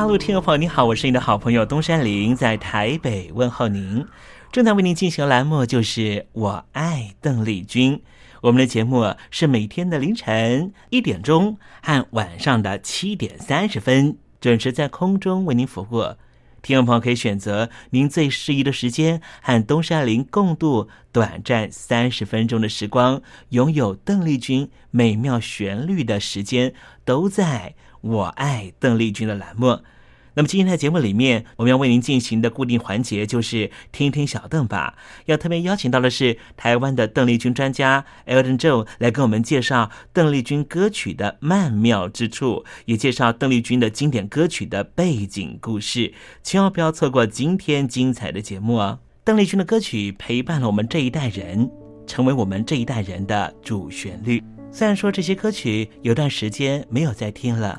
大陆听众朋友，你好，我是你的好朋友东山林，在台北问候您。正在为您进行的栏目就是《我爱邓丽君》，我们的节目是每天的凌晨一点钟和晚上的七点三十分准时在空中为您服务。听众朋友可以选择您最适宜的时间，和东山林共度短暂三十分钟的时光，拥有邓丽君美妙旋律的时间，都在。我爱邓丽君的栏目，那么今天在节目里面，我们要为您进行的固定环节就是听听小邓吧。要特别邀请到的是台湾的邓丽君专家 eldon Joe 来跟我们介绍邓丽君歌曲的曼妙之处，也介绍邓丽君的经典歌曲的背景故事。千万不要错过今天精彩的节目哦！邓丽君的歌曲陪伴了我们这一代人，成为我们这一代人的主旋律。虽然说这些歌曲有段时间没有再听了。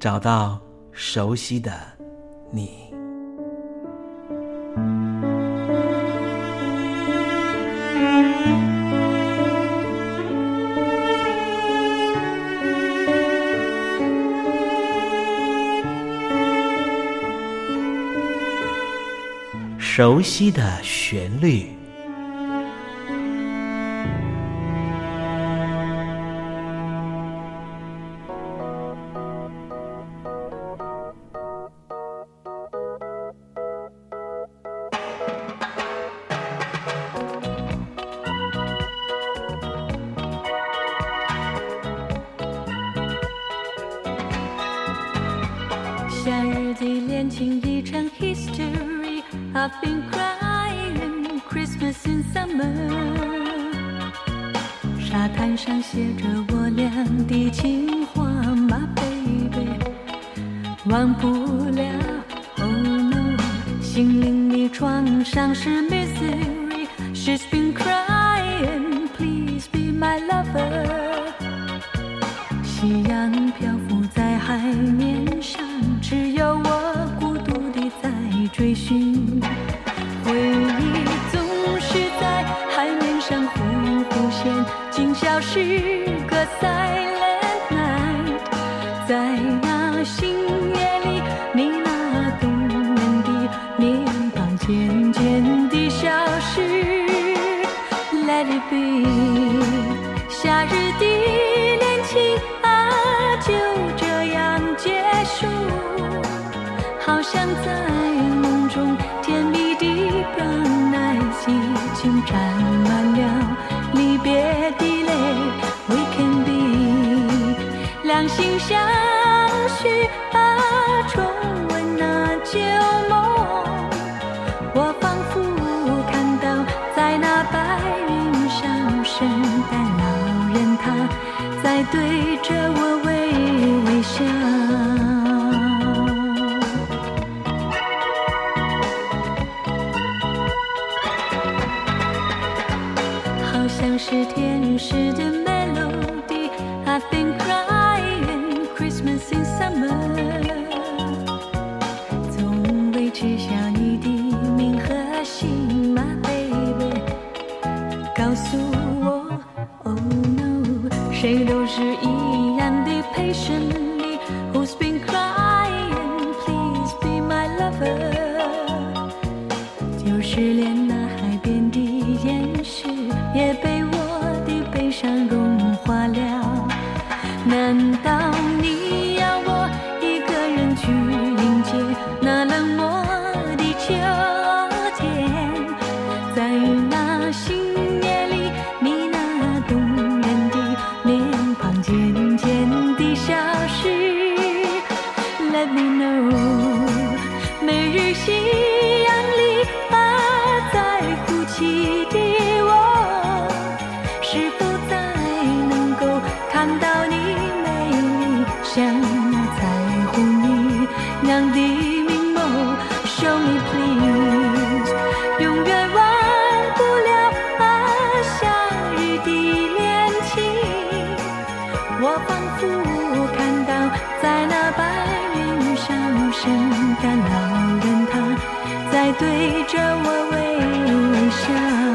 找到熟悉的你，熟悉的旋律。沙滩上写着我俩的情话，My baby，忘不了，Oh no，心灵的创伤是 misery，She's been crying，Please be my lover，夕阳漂浮在海面。在梦中甜蜜的，让奶激情沾满了离别的泪。We can be 两心相许啊，重温那旧。Who's been crying? Please be my lover。就是连 我看到，在那白云上，圣诞老人他在对着我微笑。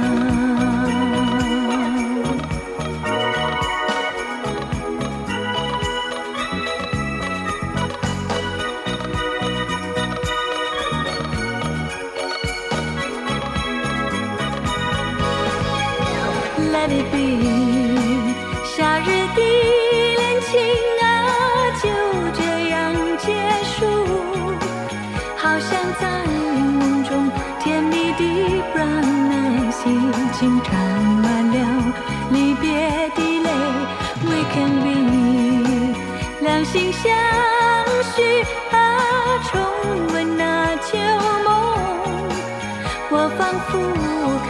心相许啊，重温那旧梦。我仿佛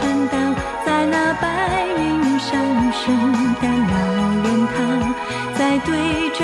看到，在那白云上，圣诞老人他在对着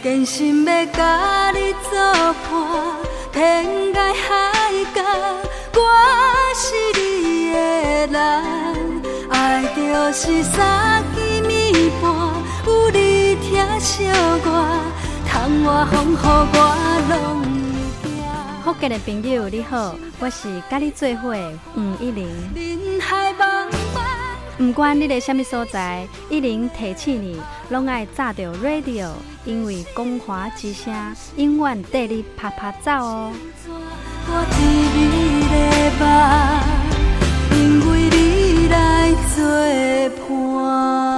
真心要甲你作伴，天涯海角，我是你的人。爱就是三更暝半，有你疼惜我，窗外风雨我拢会惊。福建的朋友你好，我是甲你做伙的黄一玲。人海茫茫。不管你在什么所在，一零提醒你，拢爱炸着 radio，因为光华之声永远带你啪啪走哦。因为你来作伴。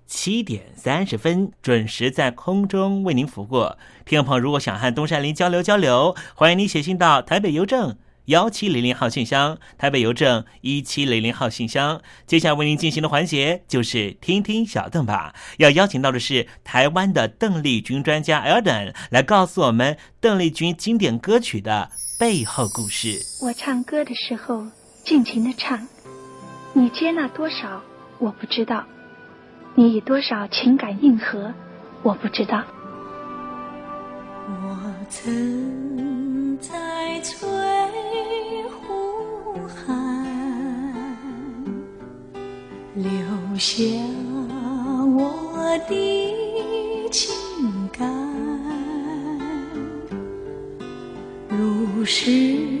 七点三十分准时在空中为您服务。听众朋友，如果想和东山林交流交流，欢迎您写信到台北邮政幺七零零号信箱，台北邮政一七零零号信箱。接下来为您进行的环节就是听听小邓吧，要邀请到的是台湾的邓丽君专家 Elden 来告诉我们邓丽君经典歌曲的背后故事。我唱歌的时候尽情的唱，你接纳多少我不知道，你以多少情感应和我不知道。我曾在翠湖畔留下我的情感，如诗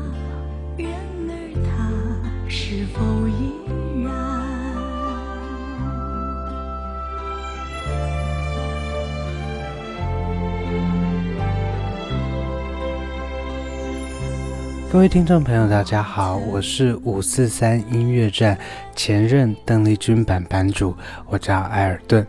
是否依然？各位听众朋友，大家好，我是五四三音乐站前任邓丽君版版主，我叫埃尔顿。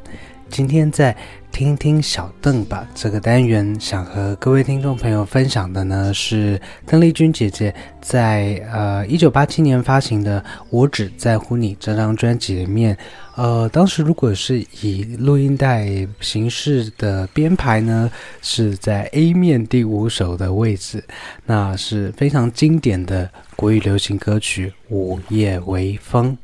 今天在听听小邓吧这个单元，想和各位听众朋友分享的呢是邓丽君姐姐在呃一九八七年发行的《我只在乎你》这张专辑里面，呃，当时如果是以录音带形式的编排呢，是在 A 面第五首的位置，那是非常经典的国语流行歌曲《午夜微风》。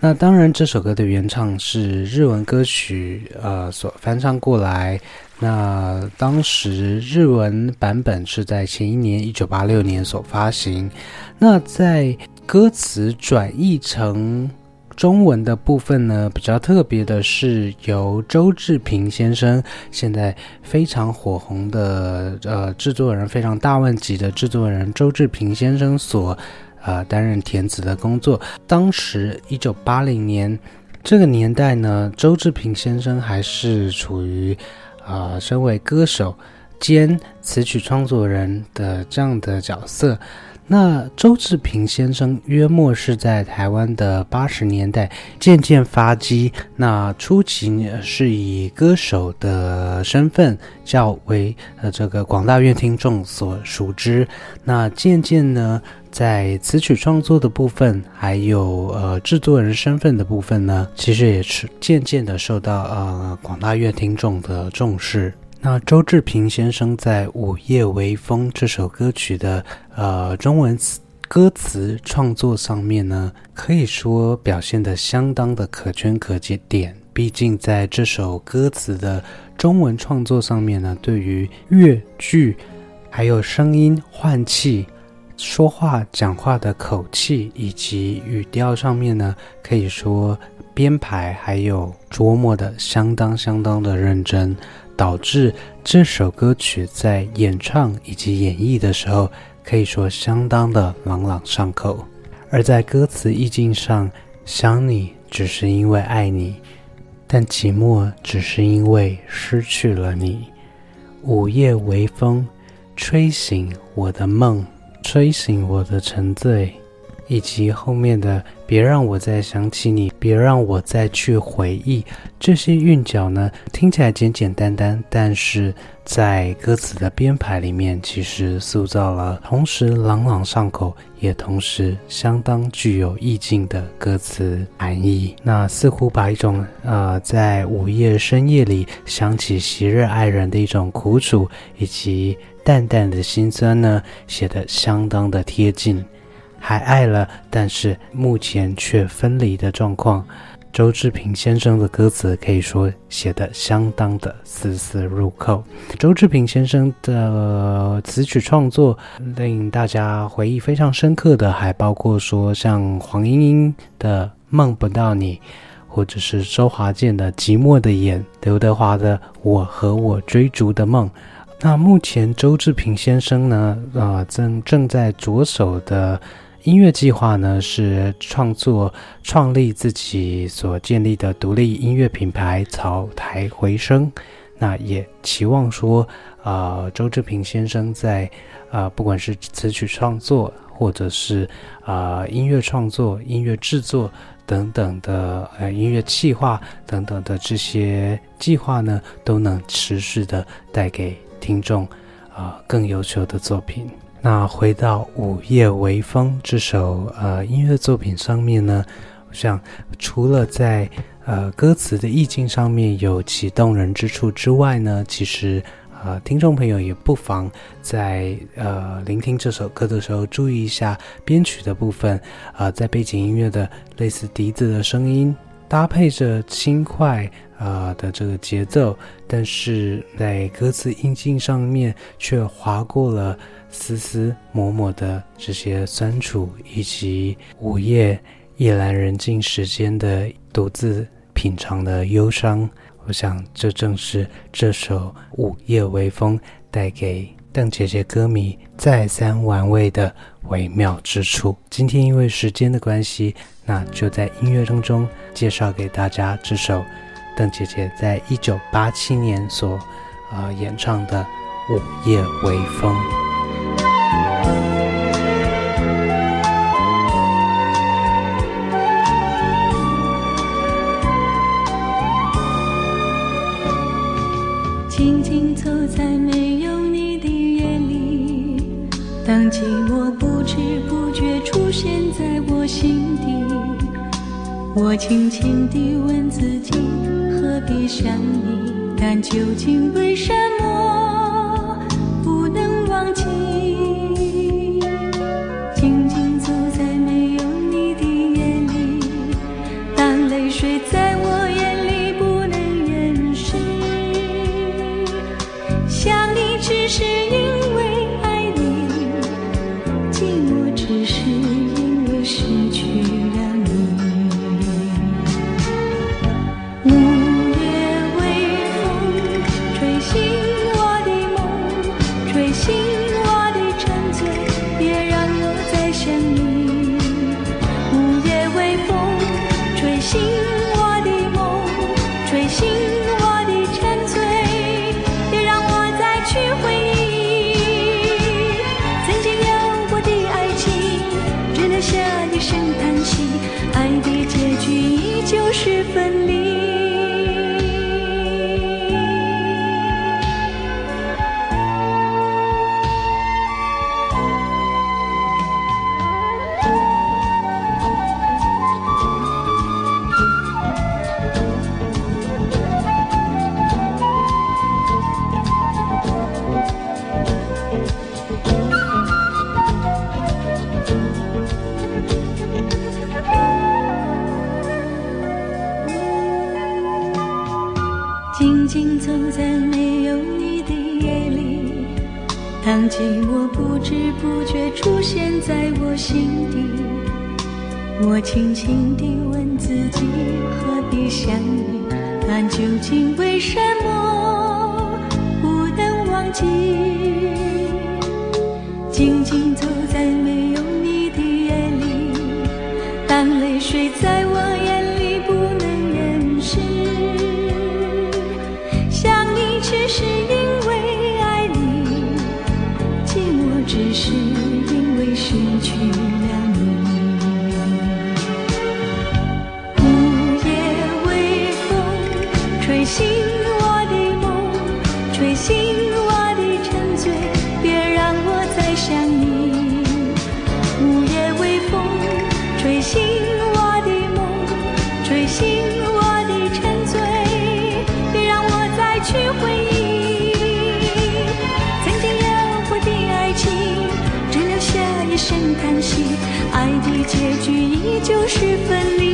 那当然，这首歌的原唱是日文歌曲，呃，所翻唱过来，那当时日文版本是在前一年一九八六年所发行。那在歌词转译成中文的部分呢，比较特别的是由周志平先生，现在非常火红的呃制作人，非常大问级的制作人周志平先生所呃担任填词的工作。当时一九八零年这个年代呢，周志平先生还是处于啊身为歌手兼词曲创作人的这样的角色。那周志平先生约莫是在台湾的八十年代渐渐发迹。那初期是以歌手的身份较为呃这个广大乐听众所熟知。那渐渐呢，在词曲创作的部分，还有呃制作人身份的部分呢，其实也是渐渐的受到呃广大乐听众的重视。那周志平先生在《午夜微风》这首歌曲的呃中文词歌词创作上面呢，可以说表现得相当的可圈可点。毕竟在这首歌词的中文创作上面呢，对于乐句、还有声音换气、说话讲话的口气以及语调上面呢，可以说编排还有琢磨的相当相当的认真。导致这首歌曲在演唱以及演绎的时候，可以说相当的朗朗上口。而在歌词意境上，想你只是因为爱你，但寂寞只是因为失去了你。午夜微风，吹醒我的梦，吹醒我的沉醉。以及后面的“别让我再想起你，别让我再去回忆”这些韵脚呢，听起来简简单单，但是在歌词的编排里面，其实塑造了同时朗朗上口，也同时相当具有意境的歌词含义。那似乎把一种呃，在午夜深夜里想起昔日爱人的一种苦楚，以及淡淡的心酸呢，写得相当的贴近。还爱了，但是目前却分离的状况。周志平先生的歌词可以说写得相当的丝丝入扣。周志平先生的词曲创作令大家回忆非常深刻的，还包括说像黄莺莺的《梦不到你》，或者是周华健的《寂寞的眼》，刘德华的《我和我追逐的梦》。那目前周志平先生呢，啊，正正在着手的。音乐计划呢是创作创立自己所建立的独立音乐品牌草台回声，那也期望说，呃，周志平先生在，呃，不管是词曲创作或者是啊音乐创作、音乐制作等等的呃音乐计划等等的这些计划呢，都能持续的带给听众啊更优秀的作品。那回到《午夜微风》这首呃音乐作品上面呢，我想除了在呃歌词的意境上面有其动人之处之外呢，其实呃听众朋友也不妨在呃聆听这首歌的时候注意一下编曲的部分，呃在背景音乐的类似笛子的声音，搭配着轻快呃的这个节奏，但是在歌词音境上面却划过了。丝丝抹抹的这些酸楚，以及午夜夜阑人静时间的独自品尝的忧伤，我想这正是这首《午夜微风》带给邓姐姐歌迷再三玩味的微妙之处。今天因为时间的关系，那就在音乐当中介绍给大家这首邓姐姐在一九八七年所呃演唱的《午夜微风》。静静走在没有你的夜里，当寂寞不知不觉出现在我心底，我轻轻地问自己何必想你，但究竟为什么不能忘记？想你，但究竟为什么不能忘记？静静。许依旧是分离。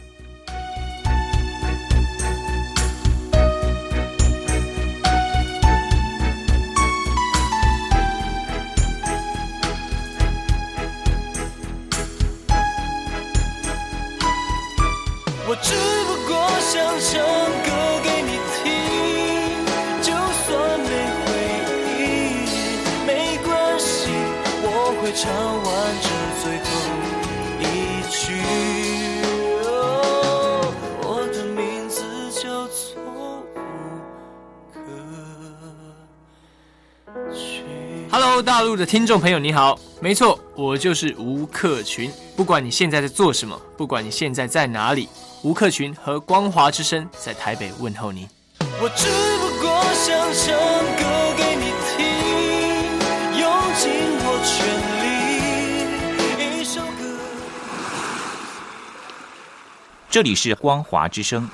的听众朋友，你好，没错，我就是吴克群。不管你现在在做什么，不管你现在在哪里，吴克群和光华之声在台北问候你。我只不过想唱歌给你听，用尽我全力，一首歌。这里是光华之声。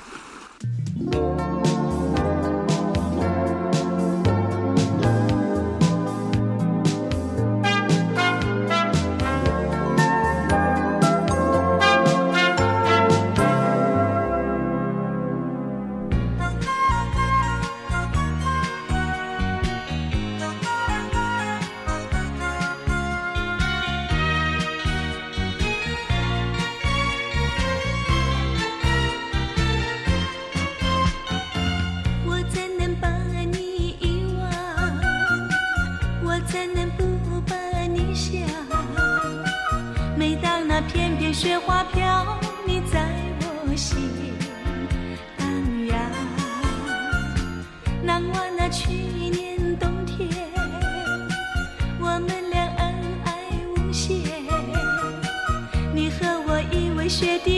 难忘那去年冬天，我们俩恩爱无限。你和我依偎雪地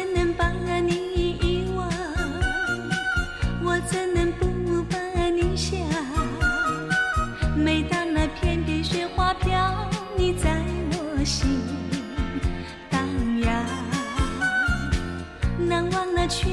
怎能把你遗忘？我怎能不把你想？每当那片片雪花飘，你在我心荡漾。难忘那去